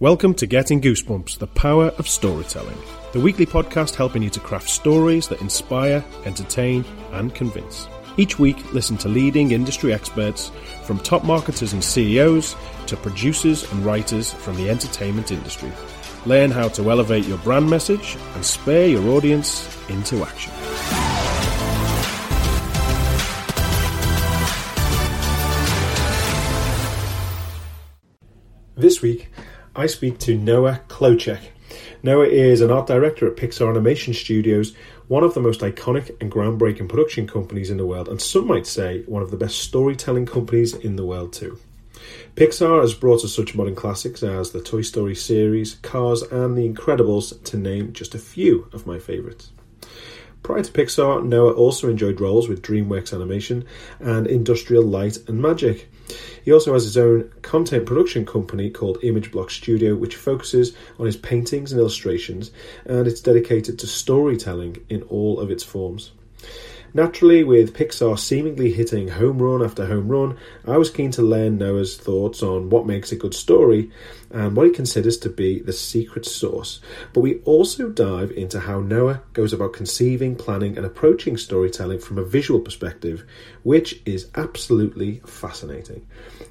Welcome to Getting Goosebumps, the power of storytelling. The weekly podcast helping you to craft stories that inspire, entertain, and convince. Each week, listen to leading industry experts, from top marketers and CEOs to producers and writers from the entertainment industry. Learn how to elevate your brand message and spur your audience into action. This week, I speak to Noah Klocek. Noah is an art director at Pixar Animation Studios, one of the most iconic and groundbreaking production companies in the world, and some might say one of the best storytelling companies in the world, too. Pixar has brought us such modern classics as the Toy Story series, Cars, and The Incredibles, to name just a few of my favourites. Prior to Pixar, Noah also enjoyed roles with DreamWorks Animation and Industrial Light and Magic. He also has his own content production company called Image Block Studio, which focuses on his paintings and illustrations, and it's dedicated to storytelling in all of its forms. Naturally, with Pixar seemingly hitting home run after home run, I was keen to learn Noah's thoughts on what makes a good story and what he considers to be the secret sauce. But we also dive into how Noah goes about conceiving, planning, and approaching storytelling from a visual perspective, which is absolutely fascinating.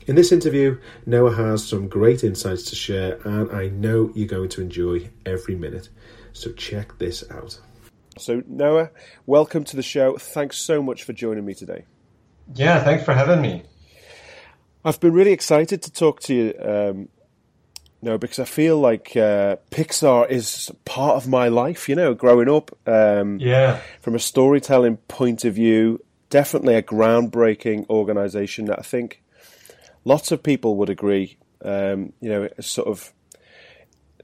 In this interview, Noah has some great insights to share, and I know you're going to enjoy every minute. So check this out. So, Noah, welcome to the show. Thanks so much for joining me today. Yeah, thanks for having me. I've been really excited to talk to you, um, Noah, because I feel like uh, Pixar is part of my life, you know, growing up. Um, yeah. From a storytelling point of view, definitely a groundbreaking organization that I think lots of people would agree, um, you know, sort of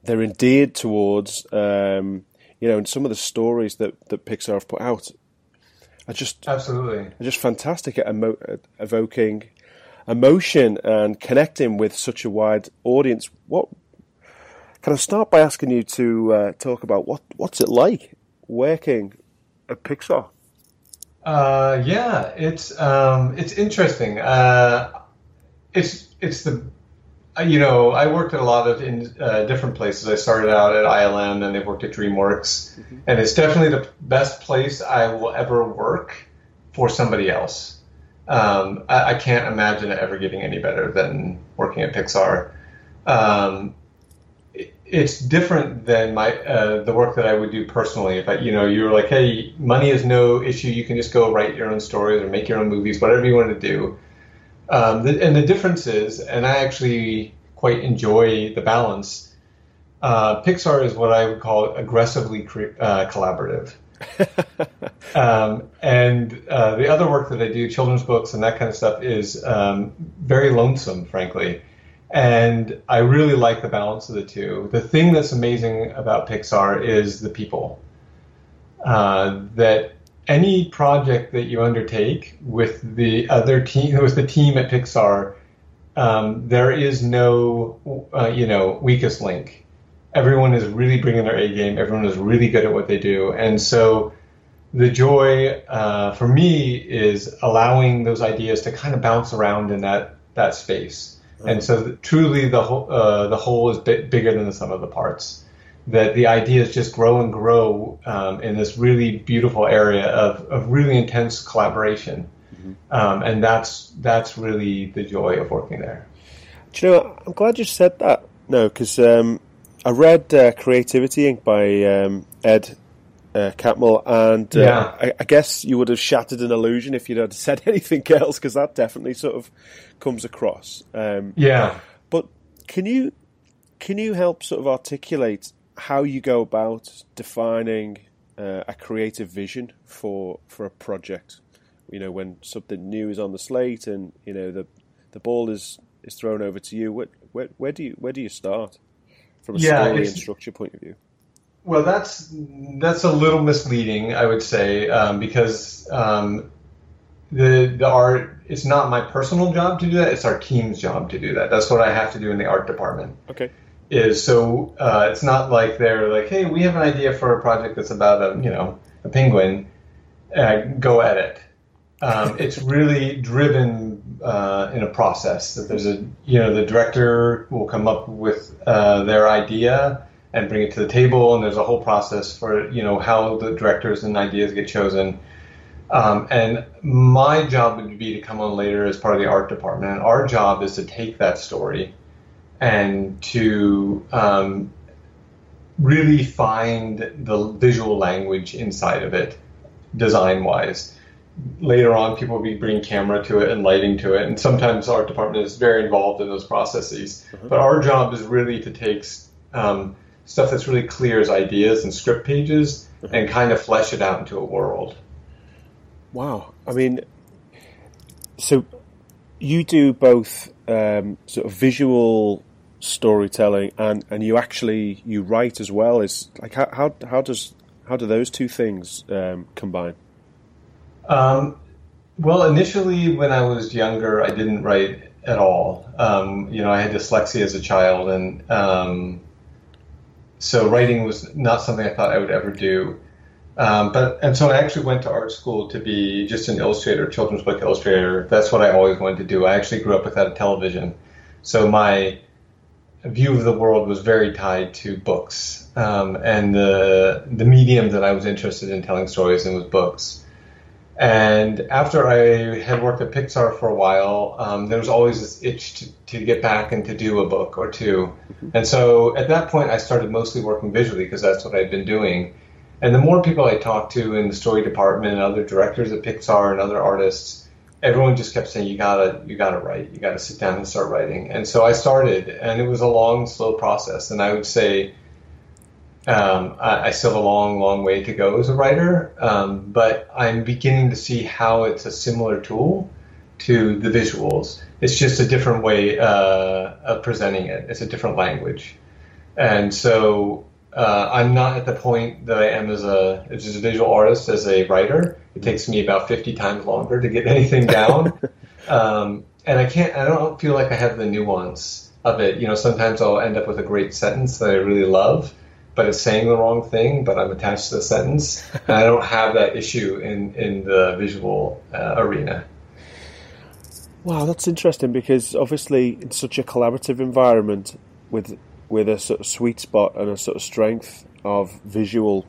they're endeared towards. Um, you know, and some of the stories that, that Pixar have put out are just absolutely are just fantastic at, emo- at evoking emotion and connecting with such a wide audience. What can I start by asking you to uh, talk about what what's it like working at Pixar? Uh, yeah, it's um, it's interesting. Uh, it's it's the you know, I worked at a lot of in uh, different places. I started out at ILM, and they worked at DreamWorks, mm-hmm. and it's definitely the best place I will ever work for somebody else. Um, I, I, can't imagine it ever getting any better than working at Pixar. Um, it, it's different than my uh, the work that I would do personally. If I, you know, you're like, hey, money is no issue. You can just go write your own stories or make your own movies, whatever you want to do. Um, the, and the difference is, and I actually quite enjoy the balance. Uh, Pixar is what I would call aggressively cre- uh, collaborative. um, and uh, the other work that I do, children's books and that kind of stuff, is um, very lonesome, frankly. And I really like the balance of the two. The thing that's amazing about Pixar is the people. Uh, that any project that you undertake with the other team, with the team at Pixar, um, there is no, uh, you know, weakest link. Everyone is really bringing their A game. Everyone is really good at what they do, and so the joy uh, for me is allowing those ideas to kind of bounce around in that that space. And so, truly, the whole uh, the whole is bigger than the sum of the parts that the ideas just grow and grow um, in this really beautiful area of, of really intense collaboration. Mm-hmm. Um, and that's that's really the joy of working there. Do you know? I'm glad you said that. No, because um, I read uh, Creativity Inc. by um, Ed uh, Catmull, and uh, yeah. I, I, guess you would have shattered an illusion if you'd had said anything else, because that definitely sort of comes across. Um, yeah. But can you can you help sort of articulate how you go about defining uh, a creative vision for for a project. You know, when something new is on the slate, and you know the the ball is is thrown over to you. Where where, where do you where do you start from a yeah, story and structure point of view? Well, that's that's a little misleading, I would say, um, because um, the the art it's not my personal job to do that. It's our team's job to do that. That's what I have to do in the art department. Okay is so uh, it's not like they're like, hey, we have an idea for a project that's about a you know a penguin, uh, go at it. Um, it's really driven uh, in a process. That there's a you know the director will come up with uh, their idea and bring it to the table, and there's a whole process for you know how the directors and ideas get chosen. Um, and my job would be to come on later as part of the art department. And our job is to take that story and to um, really find the visual language inside of it, design wise. Later on, people will be bringing camera to it and lighting to it, and sometimes our department is very involved in those processes. Uh-huh. But our job is really to take um, stuff that's really clear as ideas and script pages uh-huh. and kind of flesh it out into a world. Wow. I mean, so you do both um, sort of visual storytelling and, and you actually you write as well. Is like how how, how does how do those two things um, combine? Um, well, initially when I was younger, I didn't write at all. Um, you know, I had dyslexia as a child, and um, so writing was not something I thought I would ever do. Um, but and so I actually went to art school to be just an illustrator, children's book illustrator. That's what I always wanted to do. I actually grew up without a television, so my view of the world was very tied to books, um, and the the medium that I was interested in telling stories in was books. And after I had worked at Pixar for a while, um, there was always this itch to, to get back and to do a book or 2 mm-hmm. And so at that point, I started mostly working visually because that's what I'd been doing. And the more people I talked to in the story department and other directors at Pixar and other artists, everyone just kept saying, "You gotta, you gotta write. You gotta sit down and start writing." And so I started, and it was a long, slow process. And I would say, um, I, I, still have a long, long way to go as a writer, um, but I'm beginning to see how it's a similar tool to the visuals. It's just a different way uh, of presenting it. It's a different language, and so uh, I'm not at the point that I am as a as a visual artist as a writer. It takes me about 50 times longer to get anything down, um, and I can't. I don't feel like I have the nuance of it. You know, sometimes I'll end up with a great sentence that I really love, but it's saying the wrong thing. But I'm attached to the sentence, and I don't have that issue in in the visual uh, arena. Wow, that's interesting because obviously in such a collaborative environment with with a sort of sweet spot and a sort of strength of visual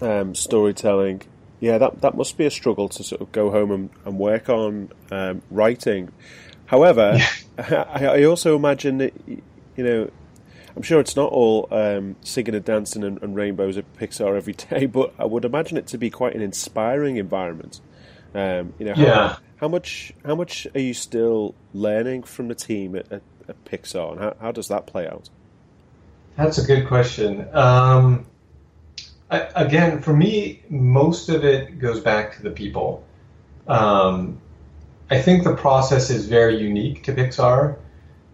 um, storytelling. Yeah, that that must be a struggle to sort of go home and, and work on um, writing. However. I, I, also imagine that you know, I'm sure it's not all um, singing and dancing and, and, rainbows at Pixar every day, but I would imagine it to be quite an inspiring environment. Um, you know, how, yeah. how much how much are you still learning from the team at, at, at Pixar, and how, how does that play out? That's a good question. Um, I, again, for me, most of it goes back to the people. Um, I think the process is very unique to Pixar,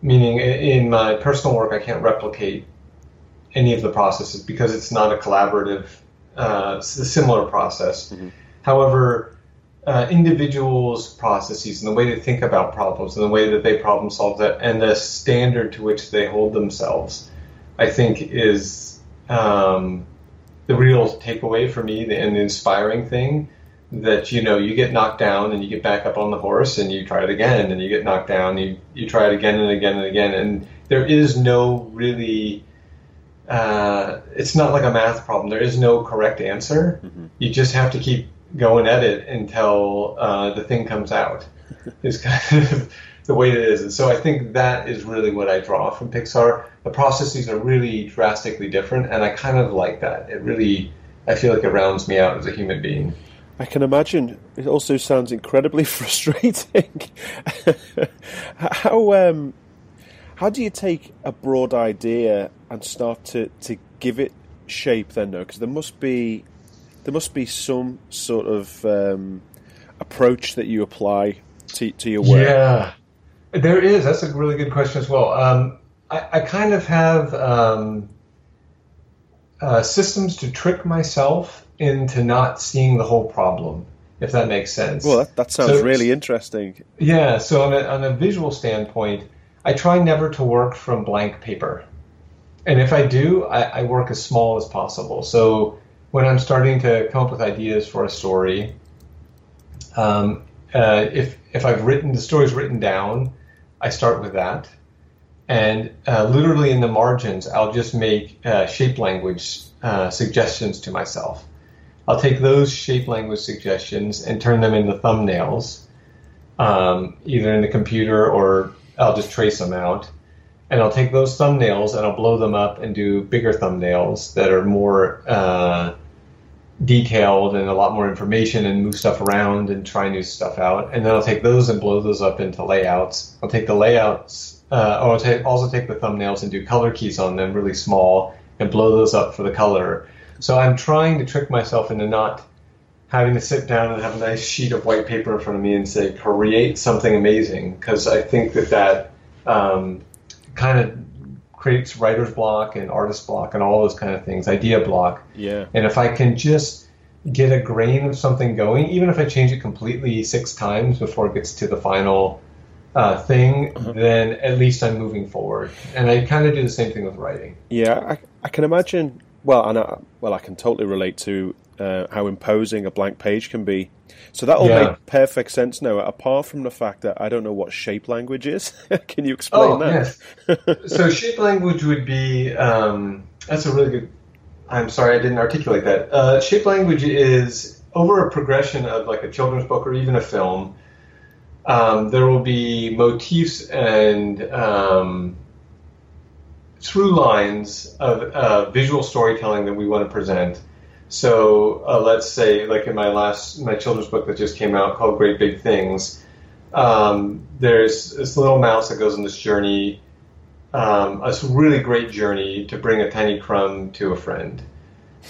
meaning in my personal work, I can't replicate any of the processes because it's not a collaborative, uh, a similar process. Mm-hmm. However, uh, individuals' processes and the way they think about problems and the way that they problem solve that and the standard to which they hold themselves I think is um, the real takeaway for me and the inspiring thing that you know you get knocked down and you get back up on the horse and you try it again and you get knocked down. You you try it again and again and again. And there is no really uh, it's not like a math problem. There is no correct answer. Mm-hmm. you just have to keep going at it until uh, the thing comes out. Is kind of the way it is. And so I think that is really what I draw from Pixar the processes are really drastically different, and I kind of like that. It really, I feel like it rounds me out as a human being. I can imagine. It also sounds incredibly frustrating. how um, how do you take a broad idea and start to, to give it shape? Then, though, because there must be there must be some sort of um, approach that you apply to, to your work. Yeah, there is. That's a really good question as well. Um, I, I kind of have um, uh, systems to trick myself into not seeing the whole problem, if that makes sense. Well, that, that sounds so, really interesting. Yeah, so on a, on a visual standpoint, I try never to work from blank paper. And if I do, I, I work as small as possible. So when I'm starting to come up with ideas for a story, um, uh, if if I've written the story's written down, I start with that, and uh, literally in the margins, I'll just make uh, shape language uh, suggestions to myself. I'll take those shape language suggestions and turn them into thumbnails, um, either in the computer or I'll just trace them out. And I'll take those thumbnails and I'll blow them up and do bigger thumbnails that are more uh, detailed and a lot more information and move stuff around and try new stuff out. And then I'll take those and blow those up into layouts. I'll take the layouts, uh, or I'll take, also take the thumbnails and do color keys on them really small and blow those up for the color. So I'm trying to trick myself into not having to sit down and have a nice sheet of white paper in front of me and say, create something amazing. Because I think that that um, kind of creates writer's block and artist block and all those kind of things, idea block. Yeah. And if I can just get a grain of something going, even if I change it completely six times before it gets to the final uh, thing, uh-huh. then at least I'm moving forward. And I kind of do the same thing with writing. Yeah, I, I can imagine. Well, and I, well, I can totally relate to uh, how imposing a blank page can be. So that all yeah. made perfect sense now. Apart from the fact that I don't know what shape language is, can you explain oh, that? Yes. so shape language would be um, that's a really good. I'm sorry, I didn't articulate that. Uh, shape language is over a progression of like a children's book or even a film. Um, there will be motifs and um, through lines of uh, visual storytelling that we want to present so uh, let's say, like in my last my children's book that just came out called Great Big Things, um, there's this little mouse that goes on this journey, um, a really great journey to bring a tiny crumb to a friend,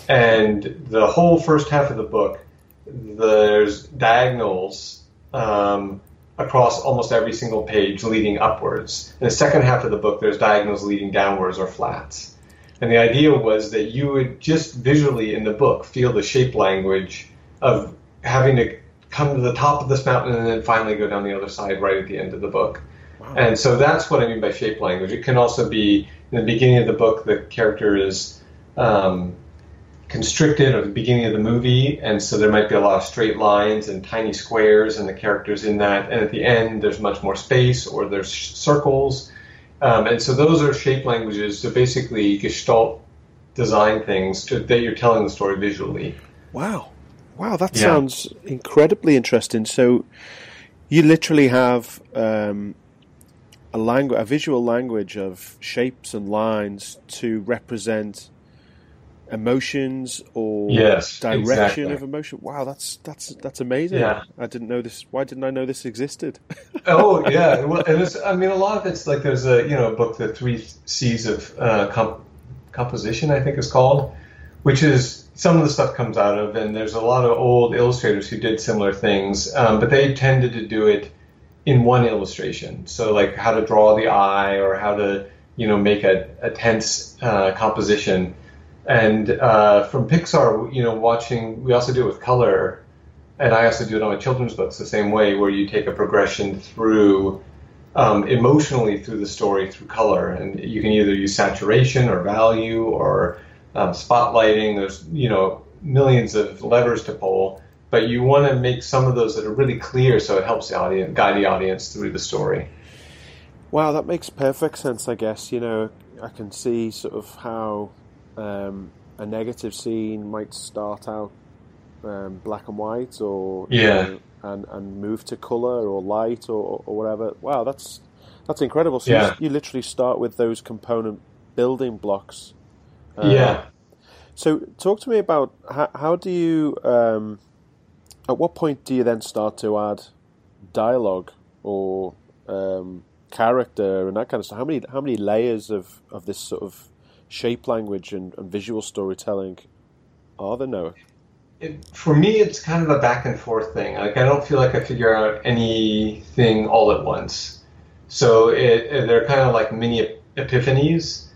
and the whole first half of the book, there's diagonals. Um, across almost every single page leading upwards. In the second half of the book, there's diagonals leading downwards or flats. And the idea was that you would just visually in the book feel the shape language of having to come to the top of this mountain and then finally go down the other side right at the end of the book. Wow. And so that's what I mean by shape language. It can also be in the beginning of the book, the character is um, constricted, or the beginning of the movie, and so there might be a lot of straight lines and tiny squares, and the characters in that. And at the end, there's much more space, or there's circles. Um, and so those are shape languages to basically gestalt design things to, that you're telling the story visually. Wow. Wow, that yeah. sounds incredibly interesting. So you literally have um, a language, a visual language of shapes and lines to represent emotions or yes, direction exactly. of emotion. Wow, that's that's that's amazing. Yeah. I didn't know this. Why didn't I know this existed? oh yeah, well, and it's, I mean, a lot of it's like there's a you know book, the three C's of uh, comp- composition, I think is called, which is some of the stuff comes out of, and there's a lot of old illustrators who did similar things, um, but they tended to do it in one illustration. So like how to draw the eye or how to you know make a, a tense uh, composition and uh, from Pixar, you know, watching, we also do it with color, and I also do it on my children's books the same way, where you take a progression through um, emotionally through the story through color, and you can either use saturation or value or um, spotlighting. There's you know millions of levers to pull, but you want to make some of those that are really clear, so it helps the audience guide the audience through the story. Wow, that makes perfect sense. I guess you know I can see sort of how um, a negative scene might start out um, black and white, or yeah, and and move to color or light or, or whatever. Wow, that's that's incredible. So yeah. you, you, literally start with those component building blocks. Uh, yeah. So talk to me about how, how do you um, at what point do you then start to add dialogue or um, character and that kind of stuff? How many how many layers of, of this sort of shape language and, and visual storytelling are there, Noah? It, for me, it's kind of a back and forth thing. Like I don't feel like I figure out anything all at once. So it, it, they're kind of like mini epiphanies.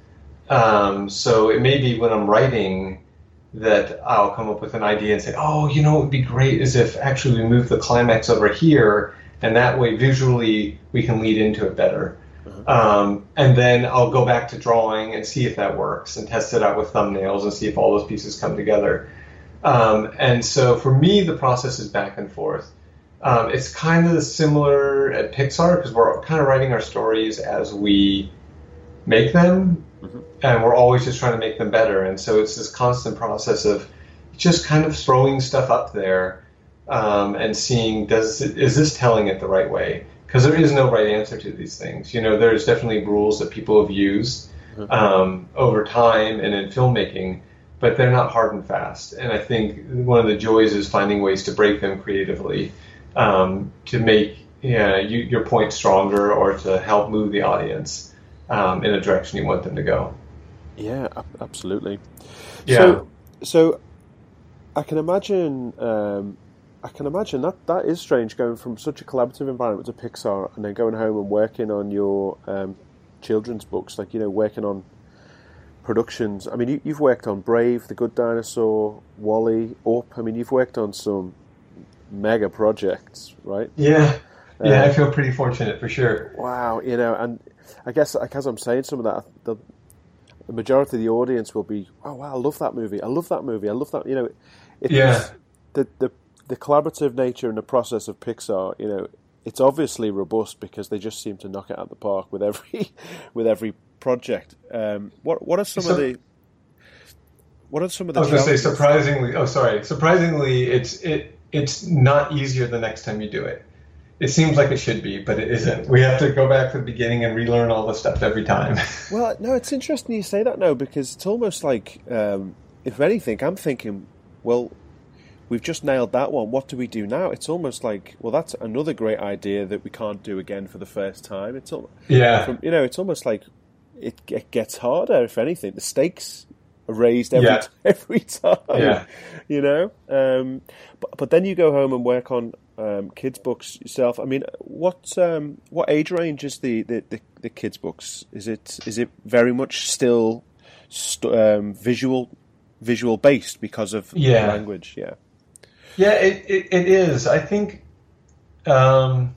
Um, so it may be when I'm writing that I'll come up with an idea and say, oh, you know, it would be great is if actually we move the climax over here, and that way visually we can lead into it better. Um, and then I'll go back to drawing and see if that works and test it out with thumbnails and see if all those pieces come together. Um, and so for me, the process is back and forth. Um, it's kind of similar at Pixar because we're kind of writing our stories as we make them, mm-hmm. and we're always just trying to make them better. And so it's this constant process of just kind of throwing stuff up there um, and seeing does is this telling it the right way? Because there is no right answer to these things. You know, there's definitely rules that people have used mm-hmm. um, over time and in filmmaking, but they're not hard and fast. And I think one of the joys is finding ways to break them creatively um, to make yeah, you, your point stronger or to help move the audience um, in a direction you want them to go. Yeah, absolutely. Yeah. So, so I can imagine. I can imagine that that is strange going from such a collaborative environment to Pixar and then going home and working on your um, children's books, like you know, working on productions. I mean, you, have worked on Brave, The Good Dinosaur, WALL-E, Up. I mean, you've worked on some mega projects, right? Yeah, yeah. I feel pretty fortunate for sure. Wow, you know, and I guess as I'm saying some of that, the, the majority of the audience will be, oh wow, I love that movie. I love that movie. I love that. You know, it, yeah. The the the collaborative nature and the process of Pixar, you know, it's obviously robust because they just seem to knock it out of the park with every with every project. Um, what what are some so, of the what are some of the? I was going to say surprisingly. Oh, sorry. Surprisingly, it's it it's not easier the next time you do it. It seems like it should be, but it isn't. We have to go back to the beginning and relearn all the stuff every time. well, no, it's interesting you say that now because it's almost like, um, if anything, I'm thinking, well, we've just nailed that one. What do we do now? It's almost like, well, that's another great idea that we can't do again for the first time. It's all, yeah, from, you know, it's almost like it, it, gets harder. If anything, the stakes are raised every yeah. every time. Yeah, you know. Um, but but then you go home and work on um, kids books yourself. I mean, what um, what age range is the, the, the, the, kids books? Is it is it very much still st- um, visual visual based because of yeah. language? Yeah. Yeah, it, it, it is. I think um,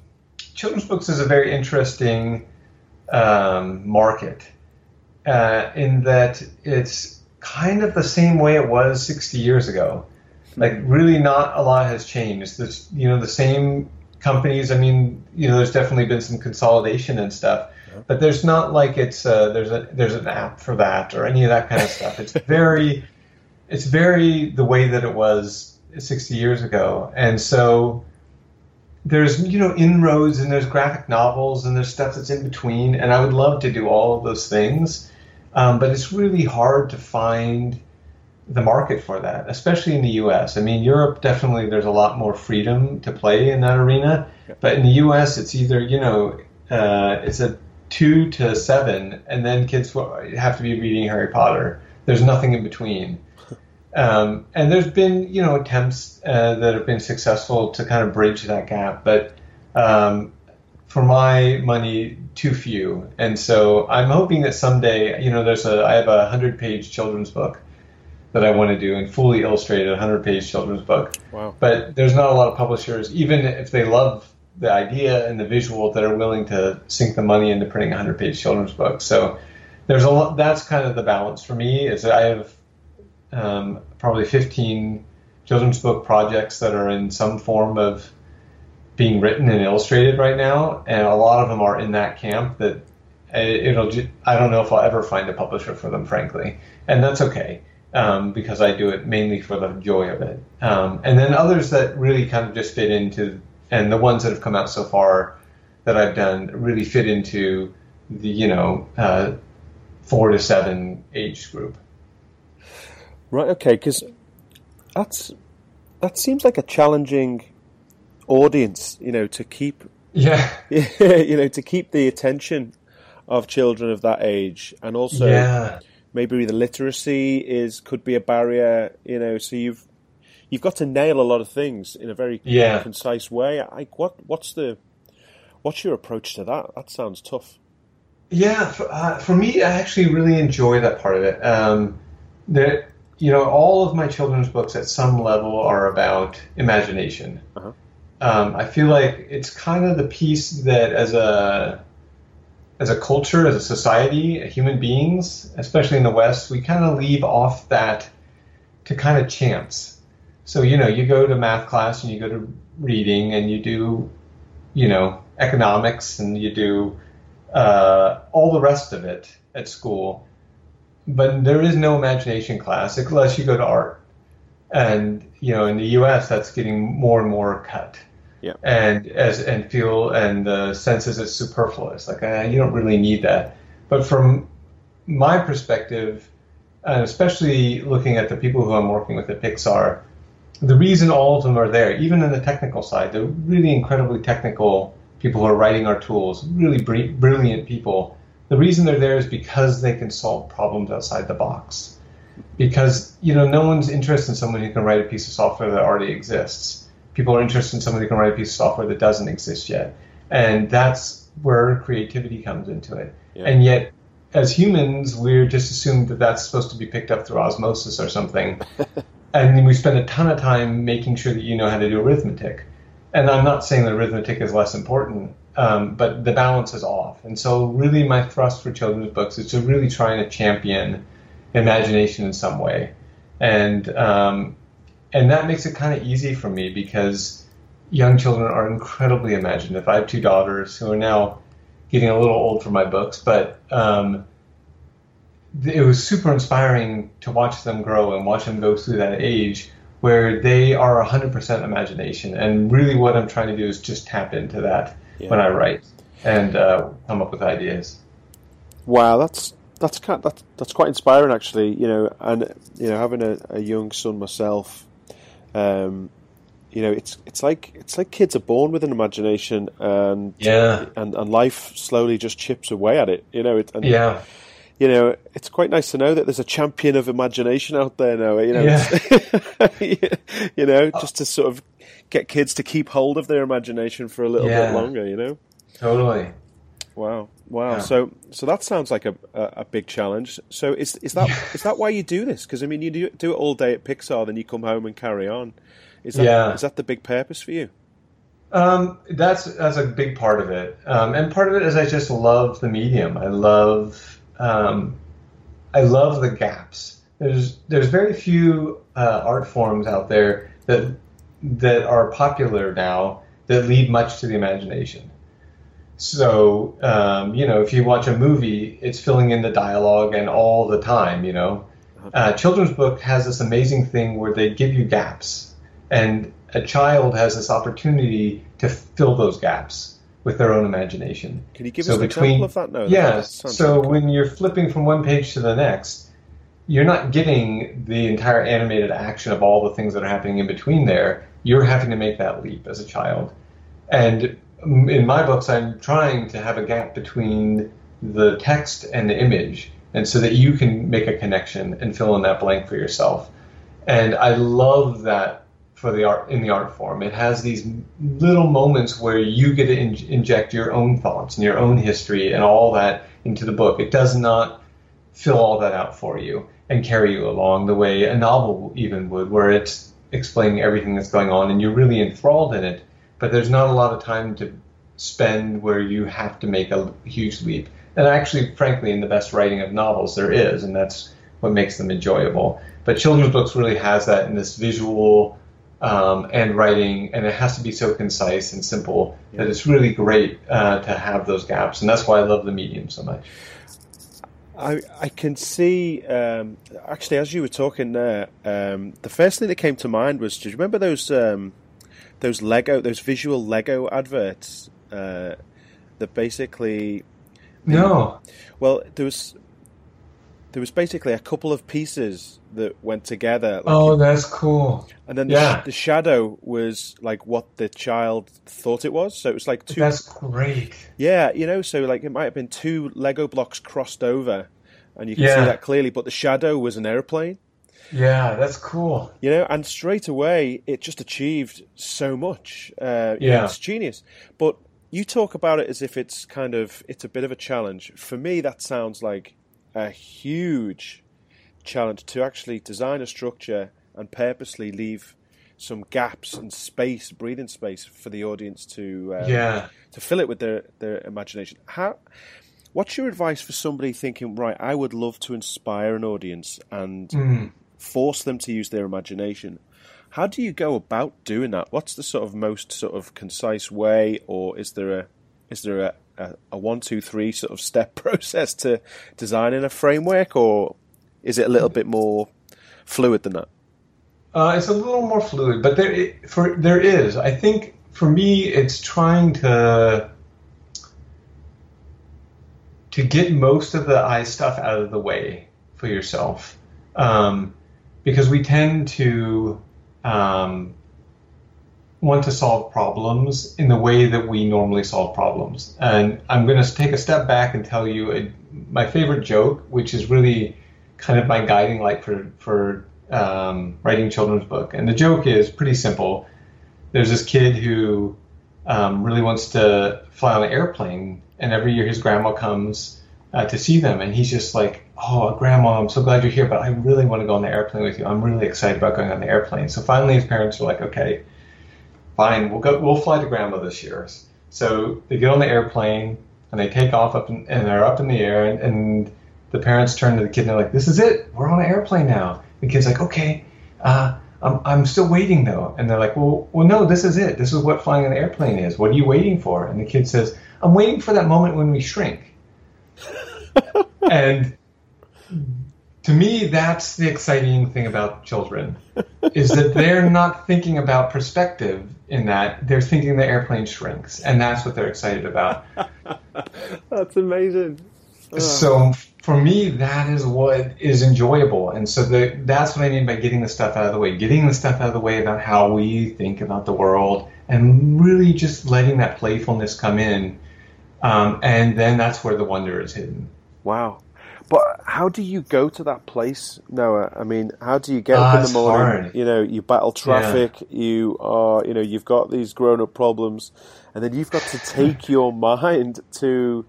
children's books is a very interesting um, market uh, in that it's kind of the same way it was 60 years ago. Like, really, not a lot has changed. There's, you know, the same companies. I mean, you know, there's definitely been some consolidation and stuff, but there's not like it's uh, there's a there's an app for that or any of that kind of stuff. It's very, it's very the way that it was 60 years ago. And so there's, you know, inroads and there's graphic novels and there's stuff that's in between. And I would love to do all of those things. Um, but it's really hard to find the market for that, especially in the US. I mean, Europe definitely there's a lot more freedom to play in that arena. But in the US, it's either, you know, uh, it's a two to seven, and then kids have to be reading Harry Potter. There's nothing in between. Um, and there's been, you know, attempts uh, that have been successful to kind of bridge that gap, but um, for my money, too few. And so I'm hoping that someday, you know, there's a I have a hundred page children's book that I want to do and fully illustrated hundred page children's book. Wow. But there's not a lot of publishers, even if they love the idea and the visual, that are willing to sink the money into printing a hundred page children's book. So there's a lot. That's kind of the balance for me. Is that I have um, probably 15 children's book projects that are in some form of being written and illustrated right now, and a lot of them are in that camp that it'll. I don't know if I'll ever find a publisher for them, frankly, and that's okay um, because I do it mainly for the joy of it. Um, and then others that really kind of just fit into, and the ones that have come out so far that I've done really fit into the you know uh, four to seven age group. Right. Okay. Because that's that seems like a challenging audience, you know, to keep. Yeah. you know, to keep the attention of children of that age, and also yeah. maybe the literacy is could be a barrier. You know, so you've you've got to nail a lot of things in a very yeah. concise way. Like, what what's the what's your approach to that? That sounds tough. Yeah, for, uh, for me, I actually really enjoy that part of it. Um, there, you know, all of my children's books at some level are about imagination. Uh-huh. Um, I feel like it's kind of the piece that, as a as a culture, as a society, human beings, especially in the West, we kind of leave off that to kind of chance. So you know, you go to math class and you go to reading and you do, you know, economics and you do uh, all the rest of it at school, but there is no imagination class unless you go to art. And you know, in the U.S., that's getting more and more cut. Yeah. And as and feel and the sense is superfluous. Like uh, you don't really need that. But from my perspective, and especially looking at the people who I'm working with at Pixar, the reason all of them are there, even in the technical side, they're really incredibly technical people who are writing our tools, really br- brilliant people. The reason they're there is because they can solve problems outside the box. Because you know, no one's interested in someone who can write a piece of software that already exists. People are interested in someone who can write a piece of software that doesn't exist yet, and that's where creativity comes into it. Yeah. And yet, as humans, we're just assumed that that's supposed to be picked up through osmosis or something. and we spend a ton of time making sure that you know how to do arithmetic. And I'm not saying that arithmetic is less important, um, but the balance is off. And so, really, my thrust for children's books is to really trying to champion imagination in some way, and um, and that makes it kind of easy for me because young children are incredibly imaginative. I have two daughters who are now getting a little old for my books, but um, it was super inspiring to watch them grow and watch them go through that age where they are 100% imagination. And really, what I'm trying to do is just tap into that Yeah. when I write and uh, come up with ideas. Wow, that's that's kind that's that's quite inspiring actually. You know, and you know, having a, a young son myself, um, you know, it's it's like it's like kids are born with an imagination, and Yeah. and and life slowly just chips away at it. You know, it, and, Yeah. You know, it's quite nice to know that there's a champion of imagination out there now. You know, Yeah. you know, just to sort of get kids to keep hold of their imagination for a little Yeah. bit longer. You know. Totally. Wow, wow. Yeah. So, so that sounds like a, a, a big challenge. So, is is that is that why you do this? Because I mean, you do, do it all day at Pixar, then you come home and carry on. Is that Yeah. is that the big purpose for you? Um, that's that's a big part of it, um, and part of it is I just love the medium. I love um, I love the gaps. There's there's very few uh, art forms out there that that are popular now that lead much to the imagination. So um, you know, if you watch a movie, it's filling in the dialogue and all the time. You know, uh, children's book has this amazing thing where they give you gaps, and a child has this opportunity to fill those gaps with their own imagination. Can you give So us an between- example of that? No. that Yes. sounds So cool. when you're flipping from one page to the next, you're not getting the entire animated action of all the things that are happening in between there. You're having to make that leap as a child. And in my books, I'm trying to have a gap between the text and the image, and so that you can make a connection and fill in that blank for yourself. And I love that for the art in the art form. It has these little moments where you get to in- inject your own thoughts and your own history and all that into the book. It does not fill all that out for you and carry you along the way a novel even would, where it's explaining everything that's going on and you're really enthralled in it. But there's not a lot of time to spend where you have to make a huge leap. And actually, frankly, in the best writing of novels, there is, and that's what makes them enjoyable. But children's books really has that in this visual um, and writing, and it has to be so concise and simple that it's really great uh, to have those gaps, and that's why I love the medium so much. I I can see. Um, actually, as you were talking there, um, the first thing that came to mind was: Do you remember those um, those Lego, those visual Lego adverts uh, that basically No, Well, there was there was basically a couple of pieces that went together, like oh, that's cool. and then the, yeah. the shadow was like what the child thought it was. So it was like two, That's great. yeah, you know. So like it might have been two Lego blocks crossed over, and you can Yeah. see that clearly. But the shadow was an airplane, Yeah, that's cool. you know, and straight away it just achieved so much. Uh, you know, Yeah. it's genius. But you talk about it as if it's kind of it's a bit of a challenge. For me, that sounds like a huge challenge to actually design a structure and purposely leave some gaps and space, breathing space for the audience to um, Yeah. to fill it with their their imagination. How? What's your advice for somebody thinking, right? I would love to inspire an audience and Mm. force them to use their imagination. How do you go about doing that? What's the sort of most sort of concise way, or is there a is there a, a, a one two three sort of step process to designing a framework, or is it a little bit more fluid than that? Uh, it's a little more fluid, but there for there is. I think for me, it's trying to to get most of the I stuff out of the way for yourself, um, because we tend to um, want to solve problems in the way that we normally solve problems. And I'm going to take a step back and tell you a, my favorite joke, which is really kind of my guiding light for for um, writing children's book. And the joke is pretty simple. There's this kid who um, really wants to fly on an airplane, and every year his grandma comes uh, to see them, and he's just like, "Oh, grandma, I'm so glad you're here, but I really want to go on the airplane with you. I'm really excited about going on the airplane." So finally, his parents are like, "Okay, fine, we'll go. We'll fly to grandma this year." So they get on the airplane and they take off up in, and they're up in the air, and, and the parents turn to the kid and they're like, "This is it. We're on an airplane now." The kid's like, "Okay, uh, I'm, I'm still waiting though." And they're like, "Well, well, no, this is it. This is what flying an airplane is. What are you waiting for?" And the kid says, "I'm waiting for that moment when we shrink." and to me, that's the exciting thing about children, is that they're not thinking about perspective in that they're thinking the airplane shrinks, and that's what they're excited about. that's amazing. Oh. So for me, that is what is enjoyable, and so the, that's what I mean by getting the stuff out of the way, getting the stuff out of the way about how we think about the world, and really just letting that playfulness come in, um, and then that's where the wonder is hidden. Wow. But how do you go to that place, Noah? I mean, how do you get up uh, in the morning? Hard. You know, you battle traffic. Yeah. You are, you know, you've got these grown-up problems, and then you've got to take your mind to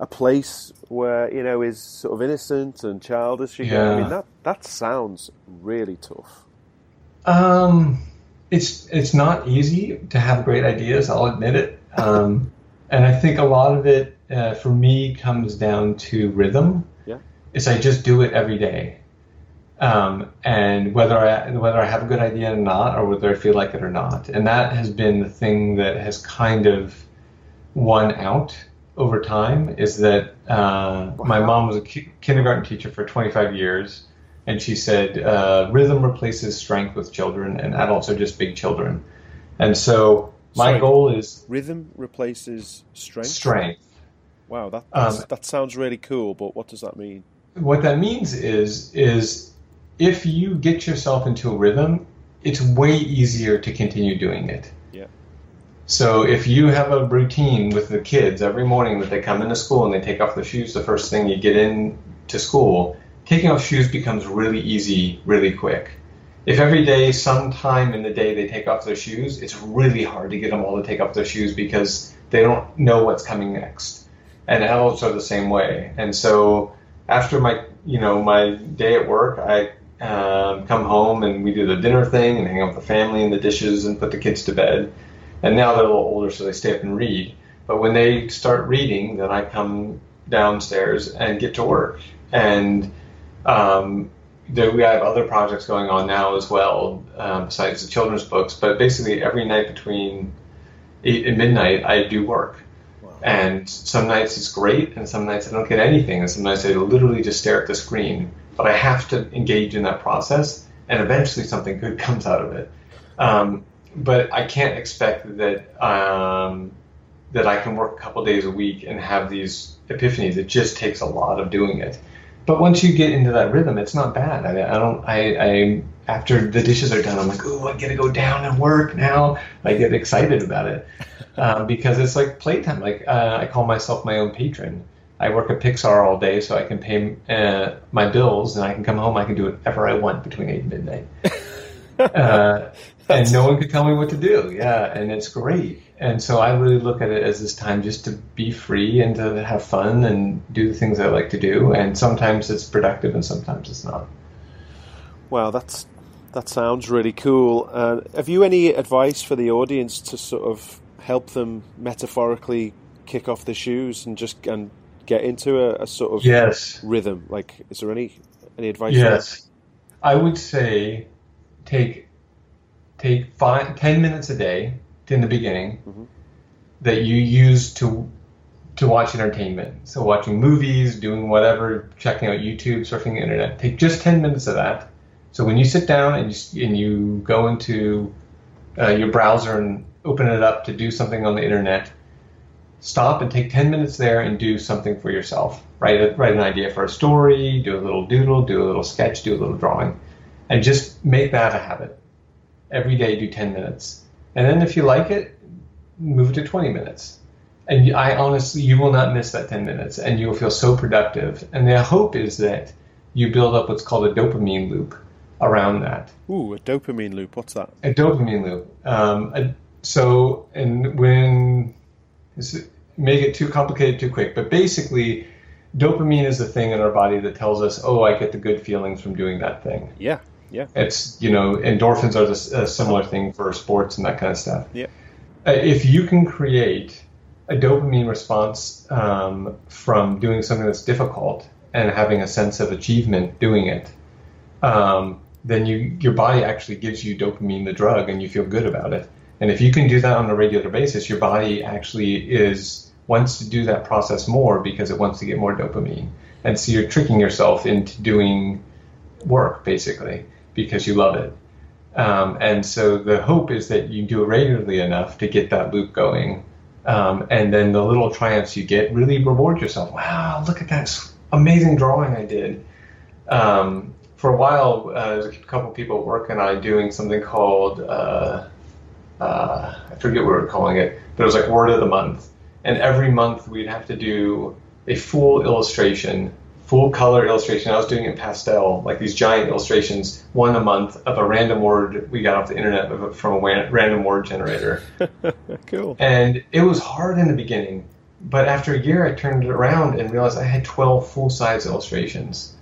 a place where you know is sort of innocent and childish. Again. Yeah. I mean, that that sounds really tough. Um, it's it's not easy to have great ideas. I'll admit it. Um, and I think a lot of it uh, for me comes down to rhythm is I just do it every day. Um, and whether I whether I have a good idea or not, or whether I feel like it or not, and that has been the thing that has kind of won out over time. Is that uh, wow. my mom was a ki- kindergarten teacher for 25 years, and she said uh, rhythm replaces strength with children, and adults are just big children. And so my Sorry, goal is rhythm replaces strength. Strength. Wow, that um, that sounds really cool, but what does that mean? What that means is is if you get yourself into a rhythm, it's way easier to continue doing it. Yeah. So if you have a routine with the kids every morning that they come into school and they take off their shoes the first thing you get in to school, taking off shoes becomes really easy really quick. If every day, sometime in the day, they take off their shoes, it's really hard to get them all to take off their shoes because they don't know what's coming next. And adults are the same way. And so after my you know my day at work, I um, come home and we do the dinner thing and hang out with the family and the dishes and put the kids to bed. And now they're a little older, so they stay up and read. But when they start reading, then I come downstairs and get to work. And um, there, we have other projects going on now as well, um, besides the children's books. But basically, every night between eight and midnight, I do work. And some nights it's great, and some nights I don't get anything, and some nights I literally just stare at the screen. But I have to engage in that process, and eventually something good comes out of it. Um, but I can't expect that um, that I can work a couple days a week and have these epiphanies. It just takes a lot of doing it. But once you get into that rhythm, it's not bad. I, I don't. I, I after the dishes are done, I'm like, oh, I get to go down and work now. I get excited about it um, because it's like playtime. Like uh, I call myself my own patron. I work at Pixar all day, so I can pay uh, my bills, and I can come home. I can do whatever I want between eight and midnight, uh, and no one can tell me what to do. Yeah, and it's great. And so I really look at it as this time just to be free and to have fun and do the things I like to do. And sometimes it's productive, and sometimes it's not. Wow, that's that sounds really cool. Uh, have you any advice for the audience to sort of help them metaphorically kick off the shoes and just and get into a, a sort of yes rhythm? Like, is there any any advice? Yes, I would say take take five, 10 minutes a day in the beginning Mhm. that you use to to watch entertainment. So watching movies, doing whatever, checking out YouTube, surfing the internet. Take just 10 minutes of that. So when you sit down and you, and you go into uh, your browser and open it up to do something on the internet, stop and take 10 minutes there and do something for yourself. Write, a, write an idea for a story, do a little doodle, do a little sketch, do a little drawing, and just make that a habit. Every day, do 10 minutes. And then if you like it, move it to 20 minutes. And I honestly, you will not miss that 10 minutes and you will feel so productive. And the hope is that you build up what's called a dopamine loop around that Ooh, a dopamine loop. What's that? a dopamine loop. Um, a- so, and when this make it too complicated too quick, but basically, dopamine is the thing in our body that tells us, "Oh, I get the good feelings from doing that thing." Yeah, yeah. It's you know, endorphins are this, a similar thing for sports and that kind of stuff. Yeah. Uh, If you can create a dopamine response um, from doing something that's difficult and having a sense of achievement doing it, um, then you your body actually gives you dopamine, the drug, and you feel good about it. And if you can do that on a regular basis, your body actually is wants to do that process more because it wants to get more dopamine. And so you're tricking yourself into doing work basically because you love it. Um, and so the hope is that you do it regularly enough to get that loop going. Um, and then the little triumphs you get really reward yourself. Wow, look at that amazing drawing I did. Um, for a while, uh, there's a couple people at work and I doing something called, uh, uh, I forget what we were calling it, but it was like word of the month. And every month we'd have to do a full illustration, full color illustration. I was doing it in pastel, like these giant illustrations, one a month of a random word we got off the internet from a random word generator. cool. And it was hard in the beginning, but after a year I turned it around and realized I had 12 full size illustrations.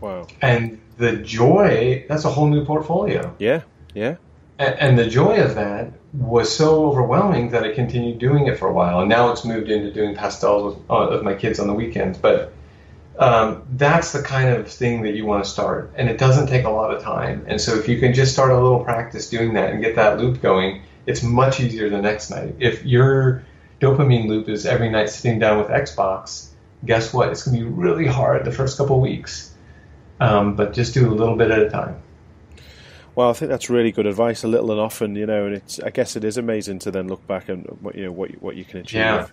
Wow. And the joy, that's a whole new portfolio. Yeah, yeah. And, the joy of that was so overwhelming that I continued doing it for a while. And now it's moved into doing pastels with, uh, with my kids on the weekends. But um, that's the kind of thing that you want to start. And it doesn't take a lot of time. And so if you can just start a little practice doing that and get that loop going, it's much easier the next night. If your dopamine loop is every night sitting down with Xbox, guess what? It's going to be really hard the first couple weeks. Um, but just do a little bit at a time. Well, I think that's really good advice. A little and often, you know, and it's. I guess it is amazing to then look back and what you know what what you can achieve. Yeah.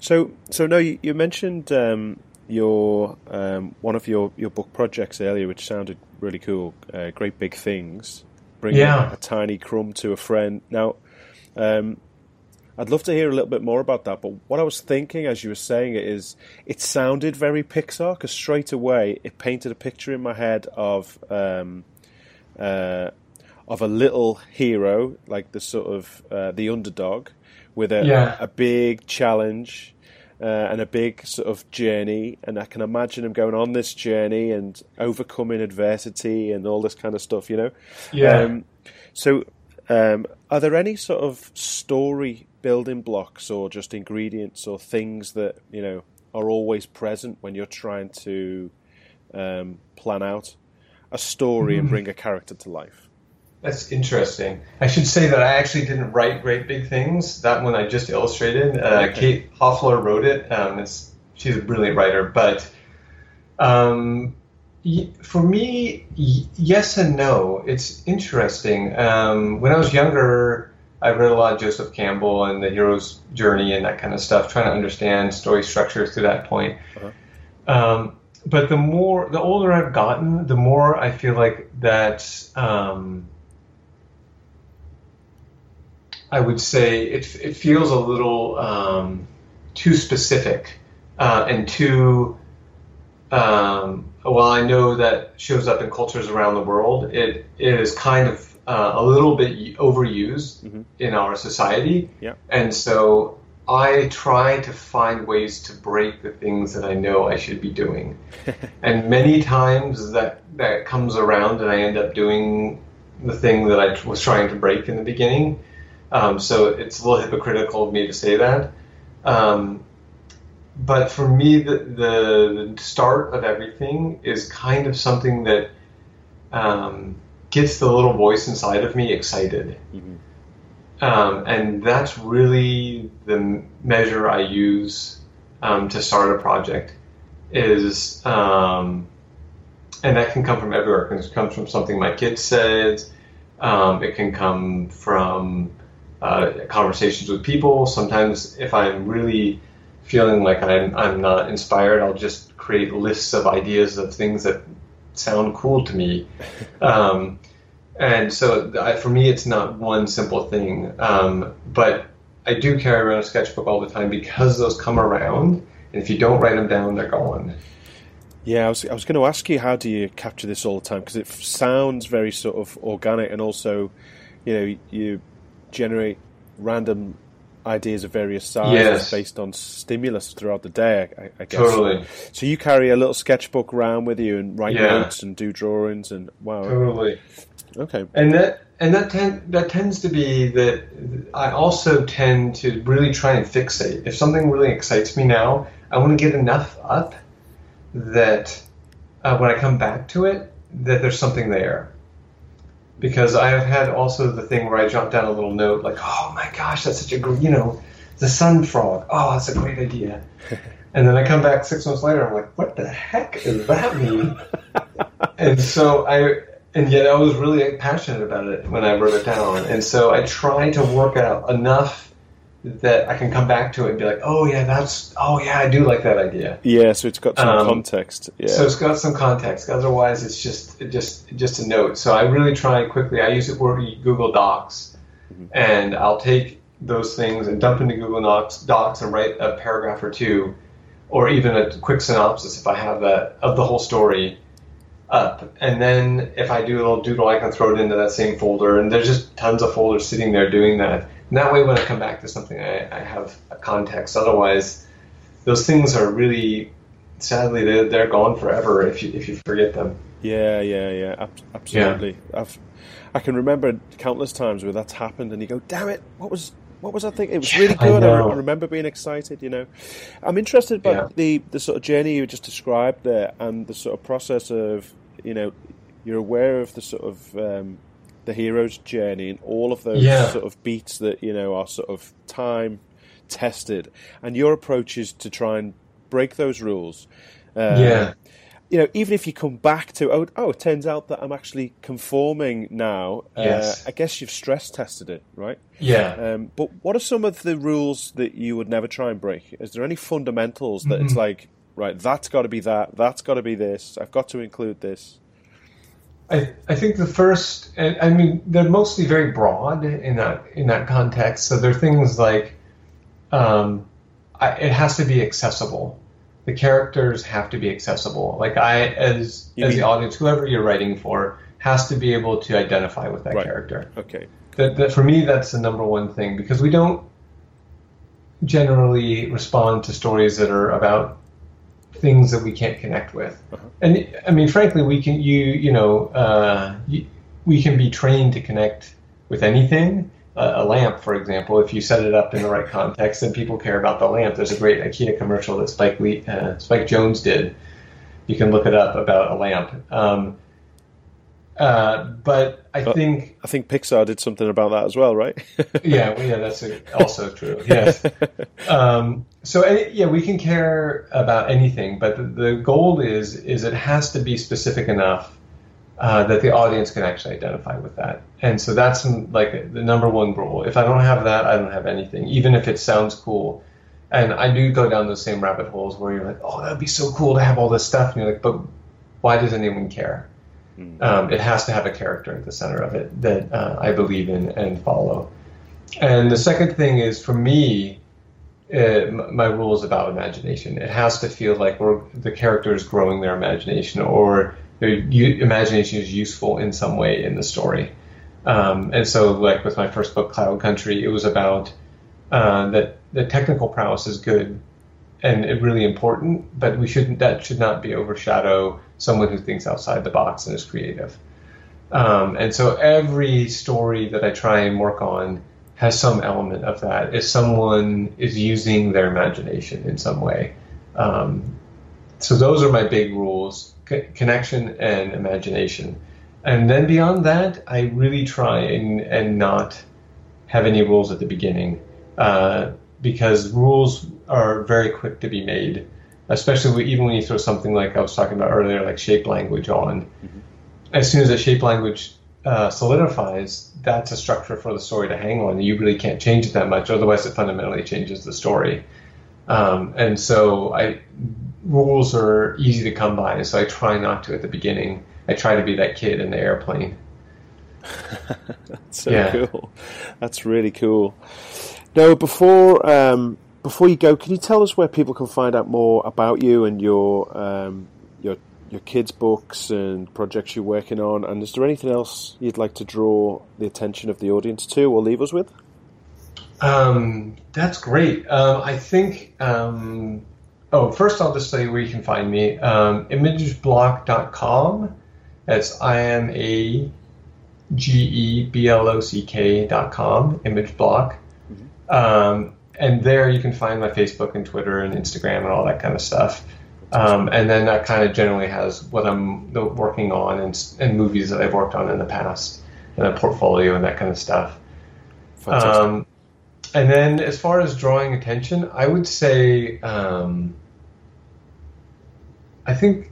So, so no, you, you mentioned um, your um, one of your, your book projects earlier, which sounded really cool. Uh, Great big things, bringing Yeah. a, tiny crumb to a friend. Now, um, I'd love to hear a little bit more about that. But what I was thinking as you were saying it is, it sounded very Pixar because straight away it painted a picture in my head of. Um, uh, of a little hero, like the sort of uh, the underdog, with a, Yeah. a big challenge uh, and a big sort of journey. And I can imagine him going on this journey and overcoming adversity and all this kind of stuff, you know. Yeah. Um, so, um, are there any sort of story building blocks or just ingredients or things that you know are always present when you're trying to um, plan out a story and bring a character to life? That's interesting. I should say that I actually didn't write Great Big Things. That one I just illustrated. Uh, Okay. Kate Hoefler wrote it. Um, it's, she's a brilliant writer. But um, y- for me, y- yes and no. It's interesting. Um, when I was younger, I read a lot of Joseph Campbell and the hero's journey and that kind of stuff, trying to understand story structure to that point. Um, but the more, the older I've gotten, the more I feel like that. Um, I would say it, it feels a little um, too specific uh, and too. Um, well, I know that shows up in cultures around the world. It, it is kind of uh, a little bit overused Mhm. in our society, Yeah. and so I try to find ways to break the things that I know I should be doing. and many times that that comes around, and I end up doing the thing that I was trying to break in the beginning. Um, so it's a little hypocritical of me to say that. Um, but for me, the, the, start of everything is kind of something that um, gets the little voice inside of me excited. Mm-hmm. Um, and that's really the measure I use um, to start a project. Is um, and that can come from everywhere. It can come from something my kid says. Um, it can come from uh, conversations with people. Sometimes, if I'm really feeling like I'm, I'm not inspired, I'll just create lists of ideas of things that sound cool to me. Um, and so I, for me, it's not one simple thing. Um, but I do carry around a sketchbook all the time because those come around. And if you don't write them down, they're gone. Yeah, I was, I was going to ask you, how do you capture this all the time? Because it sounds very sort of organic, and also, you know, you generate random ideas of various sizes yes. based on stimulus throughout the day. I, I, guess. Totally. So you carry a little sketchbook around with you and write yeah. notes and do drawings and wow. Totally. Okay. And that and that ten, that tends to be that I also tend to really try and fixate. If something really excites me now, I want to get enough up that uh, when I come back to it, that there's something there. Because I have had also the thing where I jot down a little note like, "Oh my gosh, that's such a great, you know, the sun frog. Oh, that's a great idea." and then I come back six months later, I'm like, "What the heck does that mean?" and so I, and yet I was really passionate about it when I wrote it down. And so I try to work out enough that I can come back to it and be like, oh yeah, that's oh yeah, I do like that idea. Yeah, so it's got some um, context. Yeah. So it's got some context. Otherwise, it's just just just a note. So I really try quickly. I use it for Google Docs, mm-hmm. and I'll take those things and dump into Google Docs, Docs and write a paragraph or two, or even a quick synopsis if I have that of the whole story up. And then if I do a little doodle, I can throw it into that same folder. And there's just tons of folders sitting there doing that. And that way, when I come back to something, I, I have a context. Otherwise, those things are really, sadly, they're, they're gone forever if you if you forget them. Yeah, yeah, yeah, absolutely. Yeah. I've, I can remember countless times where that's happened, and you go, "Damn it! What was what was I thinking? It was really good. I, I, remember being excited. You know, I'm interested about yeah. the the sort of journey you just described there, and the sort of process of you know, you're aware of the sort of um, the hero's journey and all of those yeah. sort of beats that you know are sort of time tested, and your approach is to try and break those rules. Uh, yeah. You know, even if you come back to oh, oh, it turns out that I'm actually conforming now. Uh, yes. Uh, I guess you've stress tested it, right? Yeah. Um, but what are some of the rules that you would never try and break? Is there any fundamentals that mm-hmm. it's like, right, that's got to be that, that's got to be this, I've got to include this? I, I think the first, I mean, they're mostly very broad in that in that context. So they're things like, um, I, it has to be accessible. The characters have to be accessible. Like I, as you as mean, the audience, whoever you're writing for, has to be able to identify with that right. character. Okay. That, that for me, that's the number one thing because we don't generally respond to stories that are about things that we can't connect with. Uh-huh. And I mean, frankly, we can you you know uh, you, we can be trained to connect with anything. A lamp, for example, if you set it up in the right context, then people care about the lamp. There's a great IKEA commercial that Spike Lee, uh, Spike Jonze did. You can look it up about a lamp. Um, uh, but I but think I think Pixar did something about that as well, right? yeah, well, yeah, that's also true. Yes. Um, so yeah, we can care about anything, but the, the, goal is is it has to be specific enough uh, that the audience can actually identify with that. And so that's like the number one rule. If I don't have that, I don't have anything, even if it sounds cool. And I do go down those same rabbit holes where you're like, oh, that'd be so cool to have all this stuff, and you're like, but why does anyone care? Mm. Um, it has to have a character at the center of it that uh, I believe in and follow. And the second thing is for me, uh, my rule is about imagination. It has to feel like we're, the character is growing their imagination or their u- imagination is useful in some way in the story. Um, and so, like with my first book, Cloud Country, it was about uh, that the technical prowess is good and it really important, but we shouldn't that should not be overshadow someone who thinks outside the box and is creative. Um, and so every story that I try and work on has some element of that. If someone is using their imagination in some way. Um, so those are my big rules: c- connection and imagination. and then beyond that, I really try and, and not have any rules at the beginning uh, because rules are very quick to be made, especially even when you throw something like I was talking about earlier, like shape language on. Mm-hmm. As soon as a shape language uh, solidifies, that's a structure for the story to hang on. You really can't change it that much, otherwise, it fundamentally changes the story. Um, and so, I rules are easy to come by, so I try not to at the beginning. I try to be that kid in the airplane. That's so yeah. cool. That's really cool. Now, before um, before you go, can you tell us where people can find out more about you and your um, your your kids' books and projects you're working on? And is there anything else you'd like to draw the attention of the audience to, or leave us with? Um, that's great. Um, I think. Oh, first I'll just say where you can find me. Um, imageblock.com. That's I am a G E B L O C K dot com, image block. Mm-hmm. Um, and there you can find my Facebook and Twitter and Instagram and all that kind of stuff. Um, and then that kind of generally has what I'm working on and, and movies that I've worked on in the past and a portfolio and that kind of stuff. Um, and then as far as drawing attention, I would say um, I think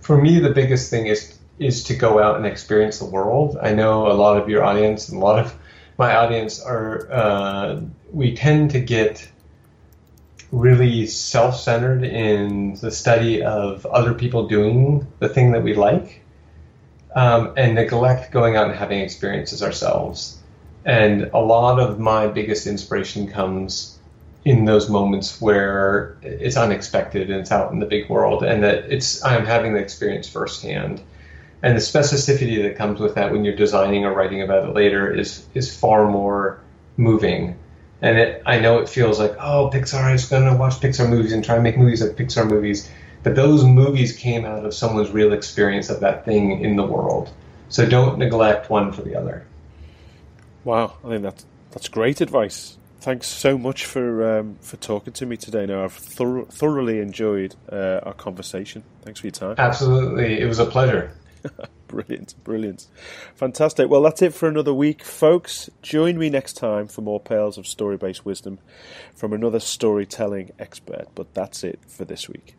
for me the biggest thing is is to go out and experience the world. I know a lot of your audience and a lot of my audience are, uh, we tend to get really self centered in the study of other people doing the thing that we like um, and neglect going out and having experiences ourselves. And a lot of my biggest inspiration comes in those moments where it's unexpected and it's out in the big world and that it's I'm having the experience firsthand and the specificity that comes with that when you're designing or writing about it later is is far more moving. And it, I know it feels like, oh, Pixar is going to watch Pixar movies and try and make movies like Pixar movies. But those movies came out of someone's real experience of that thing in the world. So don't neglect one for the other. Wow, I think that's that's great advice. Thanks so much for um, for talking to me today. Now I've thor- thoroughly enjoyed uh, our conversation. Thanks for your time. Absolutely, it was a pleasure. brilliant, brilliant. Fantastic. Well, that's it for another week, folks. Join me next time for more pearls of story based wisdom from another storytelling expert. But that's it for this week.